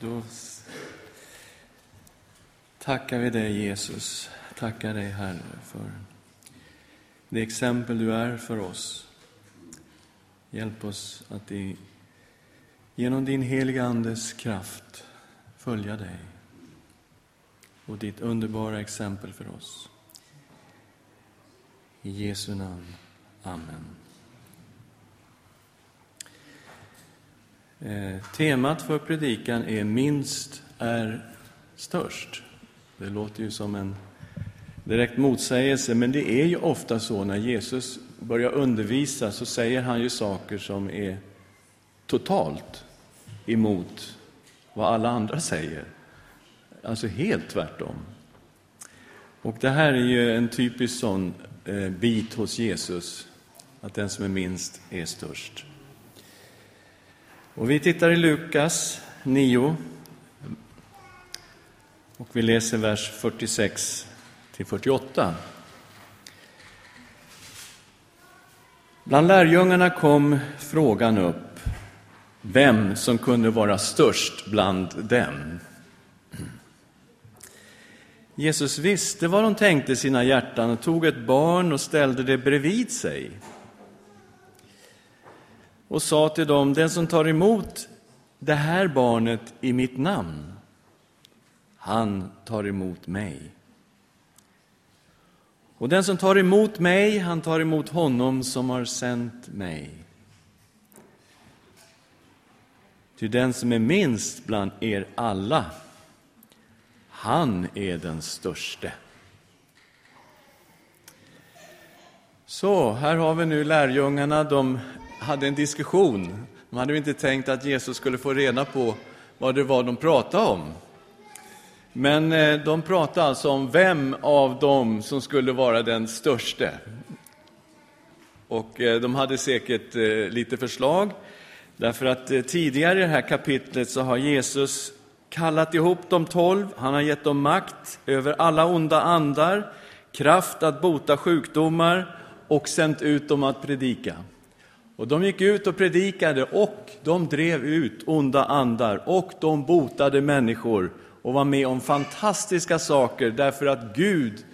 Då tackar vi dig, Jesus. Tackar dig, Herre, för det exempel du är för oss. Hjälp oss att i, genom din heliga Andes kraft följa dig och ditt underbara exempel för oss. I Jesu namn. Amen. Eh, temat för predikan är Minst är störst. Det låter ju som en direkt motsägelse, men det är ju ofta så när Jesus börjar undervisa så säger han ju saker som är totalt emot vad alla andra säger. Alltså helt tvärtom. Och det här är ju en typisk sån eh, bit hos Jesus, att den som är minst är störst. Och vi tittar i Lukas 9 och vi läser vers 46 till 48. Bland lärjungarna kom frågan upp vem som kunde vara störst bland dem. Jesus visste vad de tänkte i sina hjärtan och tog ett barn och ställde det bredvid sig och sa till dem, den som tar emot det här barnet i mitt namn, han tar emot mig. Och den som tar emot mig, han tar emot honom som har sänt mig. Ty den som är minst bland er alla, han är den störste. Så, här har vi nu lärjungarna. De hade en diskussion. De hade inte tänkt att Jesus skulle få reda på vad det var de pratade om. Men eh, de pratade alltså om vem av dem som skulle vara den störste. Och eh, de hade säkert eh, lite förslag, därför att tidigare i det här kapitlet så har Jesus kallat ihop de tolv, han har gett dem makt över alla onda andar, kraft att bota sjukdomar och sänt ut dem att predika. Och de gick ut och predikade och de drev ut onda andar och de botade människor och var med om fantastiska saker därför att Gud,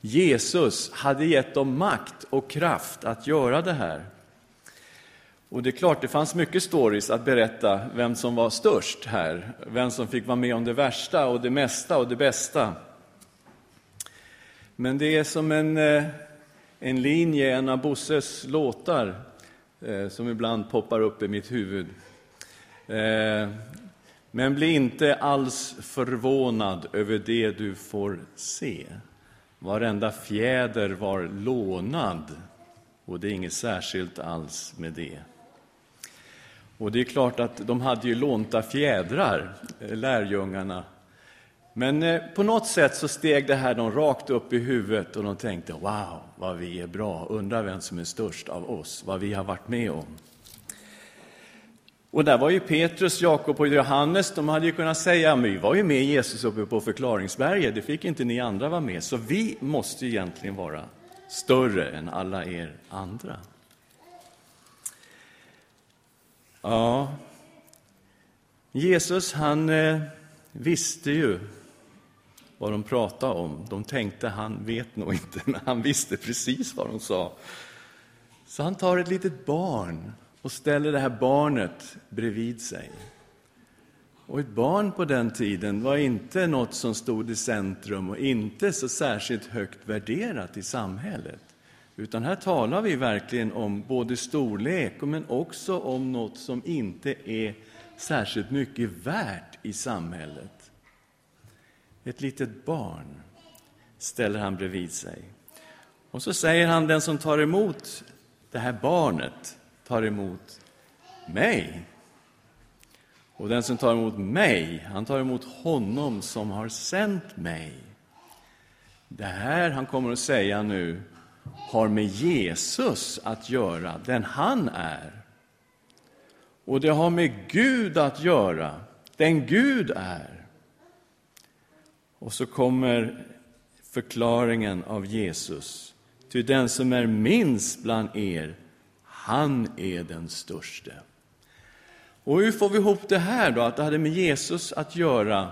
Jesus, hade gett dem makt och kraft att göra det här. Och det är klart, det fanns mycket stories att berätta vem som var störst här, vem som fick vara med om det värsta och det mesta och det bästa. Men det är som en, eh, en linje i en av Bosses låtar Eh, som ibland poppar upp i mitt huvud. Eh, men bli inte alls förvånad över det du får se. Varenda fjäder var lånad, och det är inget särskilt alls med det. Och det är klart att de hade ju lånta fjädrar, eh, lärjungarna. Men eh, på något sätt så steg det här dem rakt upp i huvudet och de tänkte wow, vad vi är bra, undrar vem som är störst av oss, vad vi har varit med om. Och där var ju Petrus, Jakob och Johannes, de hade ju kunnat säga, men vi var ju med Jesus uppe på förklaringsberget, det fick inte ni andra vara med, så vi måste egentligen vara större än alla er andra. Ja, Jesus han eh, visste ju vad de pratade om. De tänkte, han vet nog inte, men han visste precis vad de sa. Så han tar ett litet barn och ställer det här barnet bredvid sig. Och ett barn på den tiden var inte något som stod i centrum och inte så särskilt högt värderat i samhället. Utan här talar vi verkligen om både storlek men också om något som inte är särskilt mycket värt i samhället. Ett litet barn ställer han bredvid sig. Och så säger han, den som tar emot det här barnet tar emot mig. Och den som tar emot mig, han tar emot honom som har sänt mig. Det här han kommer att säga nu har med Jesus att göra, den han är. Och det har med Gud att göra, den Gud är. Och så kommer förklaringen av Jesus. Ty den som är minst bland er, han är den störste. Och hur får vi ihop det här då, att det hade med Jesus att göra?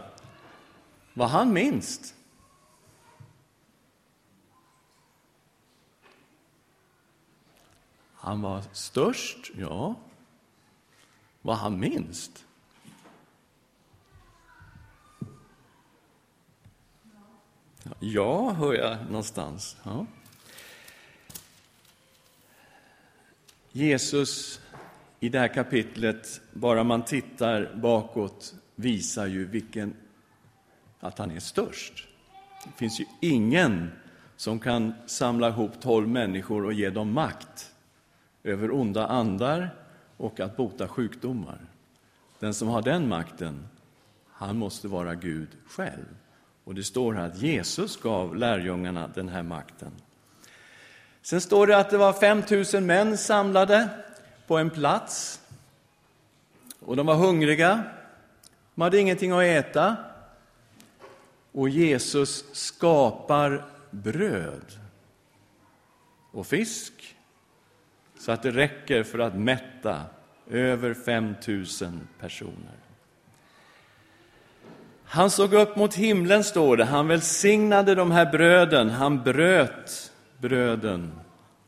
Var han minst? Han var störst, ja. Var han minst? Ja, hör jag någonstans. Ja. Jesus i det här kapitlet, bara man tittar bakåt, visar ju vilken, att han är störst. Det finns ju ingen som kan samla ihop tolv människor och ge dem makt över onda andar och att bota sjukdomar. Den som har den makten, han måste vara Gud själv. Och det står här att Jesus gav lärjungarna den här makten. Sen står det att det var 5 000 män samlade på en plats. Och de var hungriga, de hade ingenting att äta. Och Jesus skapar bröd och fisk så att det räcker för att mätta över 5 000 personer. Han såg upp mot himlen, står det. Han välsignade de här bröden. Han bröt bröden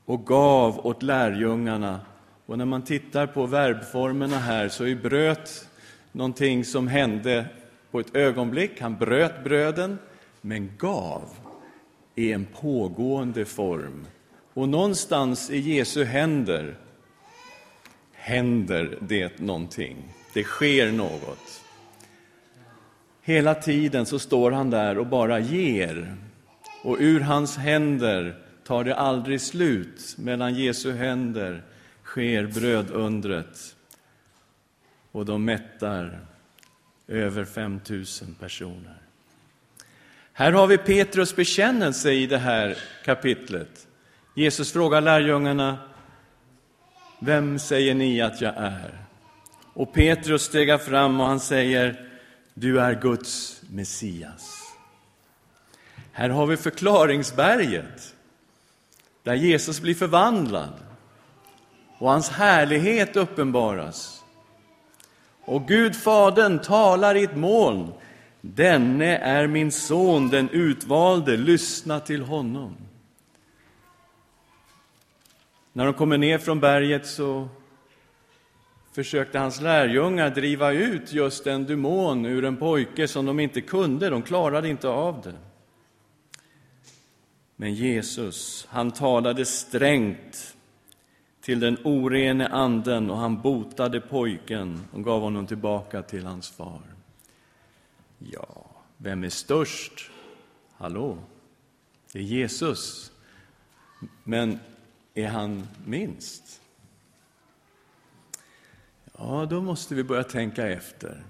och gav åt lärjungarna. Och när man tittar på verbformerna här så är bröt någonting som hände på ett ögonblick. Han bröt bröden, men gav är en pågående form. Och någonstans i Jesu händer händer det någonting. Det sker något. Hela tiden så står han där och bara ger. Och ur hans händer tar det aldrig slut. Mellan Jesu händer sker brödundret. Och de mättar över 5 000 personer. Här har vi Petrus bekännelse i det här kapitlet. Jesus frågar lärjungarna, vem säger ni att jag är? Och Petrus stegar fram och han säger, du är Guds Messias. Här har vi förklaringsberget, där Jesus blir förvandlad och hans härlighet uppenbaras. Och Gud, Fadern, talar i ett moln. Denne är min son, den utvalde, lyssna till honom. När de kommer ner från berget så försökte hans lärjungar driva ut just en demon ur en pojke som de inte kunde, de klarade inte av det. Men Jesus, han talade strängt till den orene anden och han botade pojken och gav honom tillbaka till hans far. Ja, vem är störst? Hallå, det är Jesus. Men är han minst? Ja, då måste vi börja tänka efter.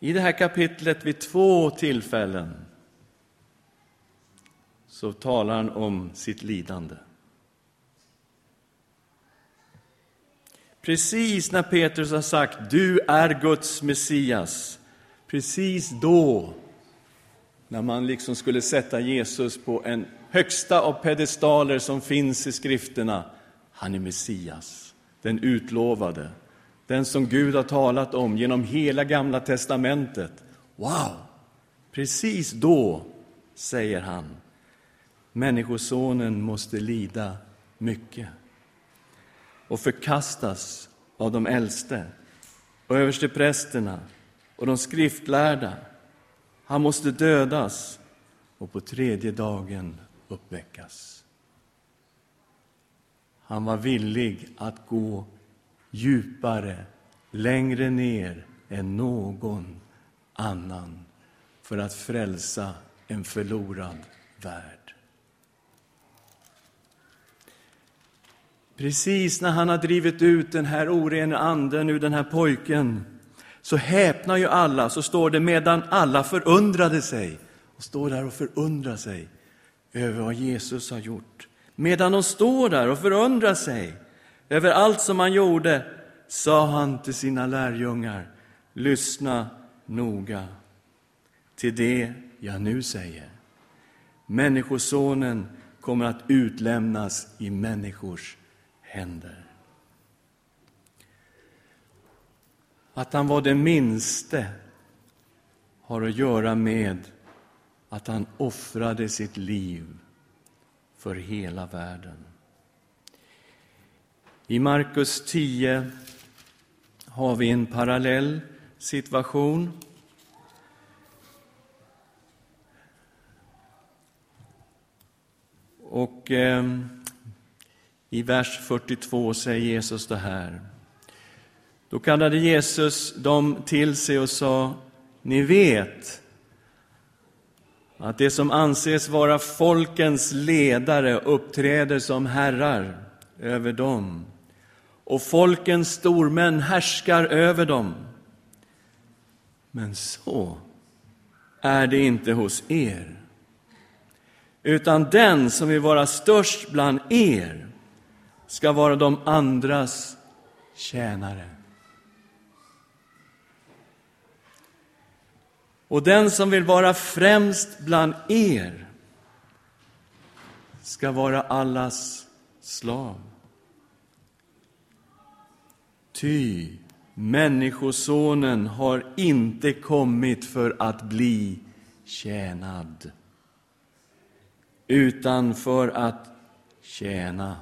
I det här kapitlet vid två tillfällen så talar han om sitt lidande. Precis när Petrus har sagt du är Guds Messias, precis då, när man liksom skulle sätta Jesus på en högsta av pedestaler som finns i skrifterna, han är Messias, den utlovade, den som Gud har talat om genom hela Gamla testamentet. Wow! Precis då säger han, Människosonen måste lida mycket och förkastas av de äldste och översteprästerna och de skriftlärda. Han måste dödas och på tredje dagen uppväckas. Han var villig att gå djupare, längre ner än någon annan för att frälsa en förlorad värld. Precis när han har drivit ut den här orena anden ur den här pojken så häpnar ju alla, så står det medan alla förundrade sig och står där och förundrar sig över vad Jesus har gjort. Medan de står där och förundrar sig över allt som han gjorde sa han till sina lärjungar, lyssna noga till det jag nu säger. Människosonen kommer att utlämnas i människors händer. Att han var den minste har att göra med att han offrade sitt liv för hela världen. I Markus 10 har vi en parallell situation. Och eh, i vers 42 säger Jesus det här. Då kallade Jesus dem till sig och sa, ni vet att det som anses vara folkens ledare uppträder som herrar över dem och folkens stormän härskar över dem. Men så är det inte hos er. Utan den som vill vara störst bland er ska vara de andras tjänare. Och den som vill vara främst bland er ska vara allas slav. Ty Människosonen har inte kommit för att bli tjänad, utan för att tjäna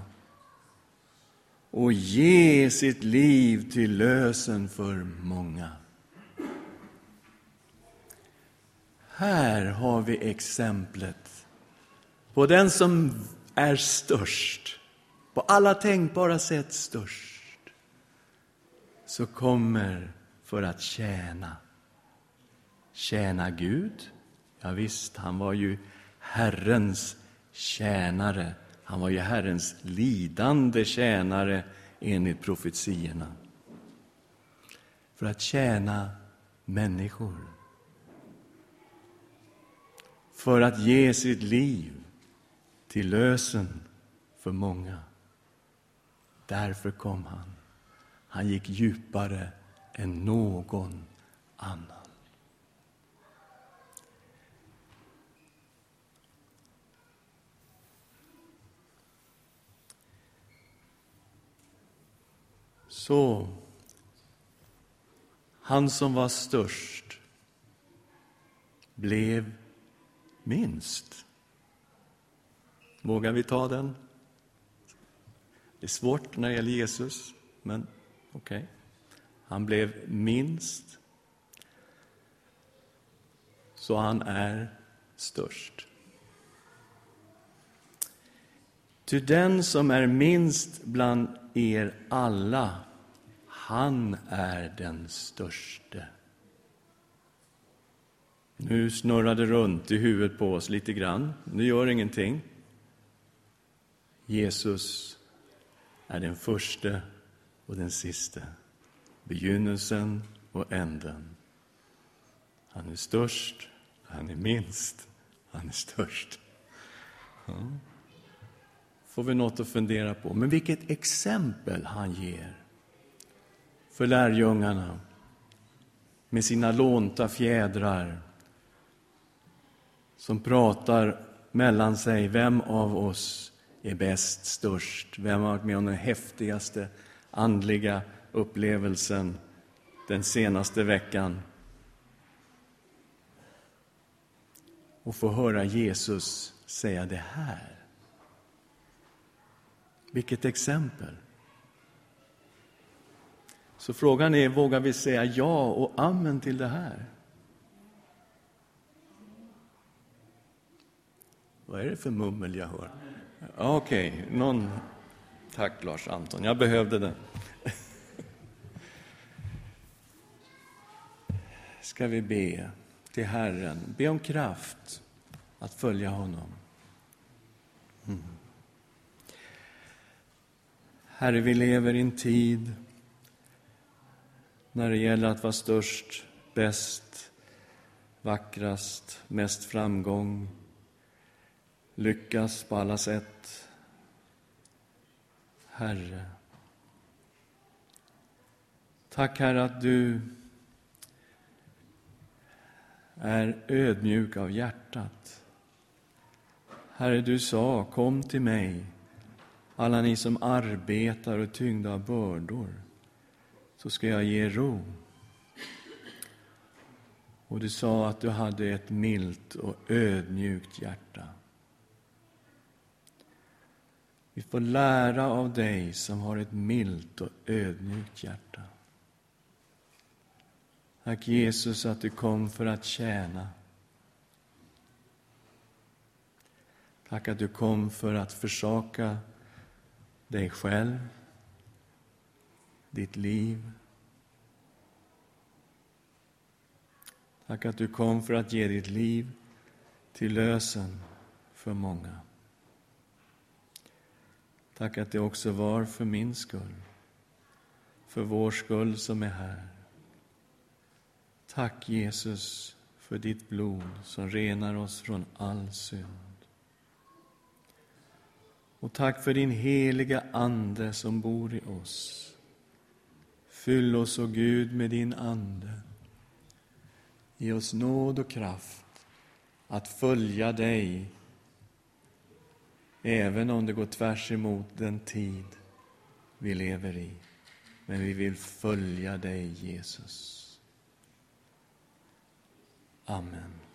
och ge sitt liv till lösen för många. Här har vi exemplet på den som är störst, på alla tänkbara sätt störst, så kommer för att tjäna. Tjäna Gud? Ja, visst, han var ju Herrens tjänare. Han var ju Herrens lidande tjänare enligt profetiorna. För att tjäna människor för att ge sitt liv till lösen för många. Därför kom han. Han gick djupare än någon annan. Så, han som var störst blev minst. Vågar vi ta den? Det är svårt när det gäller Jesus, men okej. Okay. Han blev minst, så han är störst. Ty den som är minst bland er alla, han är den störste. Nu snurrar det runt i huvudet på oss lite grann. Det gör ingenting. Jesus är den första och den sista, begynnelsen och änden. Han är störst, han är minst, han är störst. Ja. får vi något att fundera på. Men vilket exempel han ger för lärjungarna med sina lånta fjädrar som pratar mellan sig. Vem av oss är bäst, störst? Vem har varit med om den häftigaste andliga upplevelsen den senaste veckan? Och få höra Jesus säga det här. Vilket exempel! Så frågan är, vågar vi säga ja och amen till det här? Vad är det för mummel jag hör? Okej, okay, någon... Tack Lars Anton, jag behövde det. Ska vi be till Herren, be om kraft att följa honom. Mm. Herre, vi lever i en tid när det gäller att vara störst, bäst, vackrast, mest framgång, lyckas på alla sätt. Herre, tack Herre att du är ödmjuk av hjärtat. Herre, du sa, kom till mig, alla ni som arbetar och tyngda av bördor, så ska jag ge ro. Och du sa att du hade ett milt och ödmjukt hjärta. Vi får lära av dig som har ett milt och ödmjukt hjärta. Tack Jesus att du kom för att tjäna. Tack att du kom för att försaka dig själv, ditt liv. Tack att du kom för att ge ditt liv till lösen för många. Tack att det också var för min skull, för vår skull som är här. Tack Jesus för ditt blod som renar oss från all synd. Och tack för din heliga Ande som bor i oss. Fyll oss, o Gud, med din Ande. Ge oss nåd och kraft att följa dig även om det går tvärs emot den tid vi lever i. Men vi vill följa dig, Jesus. Amen.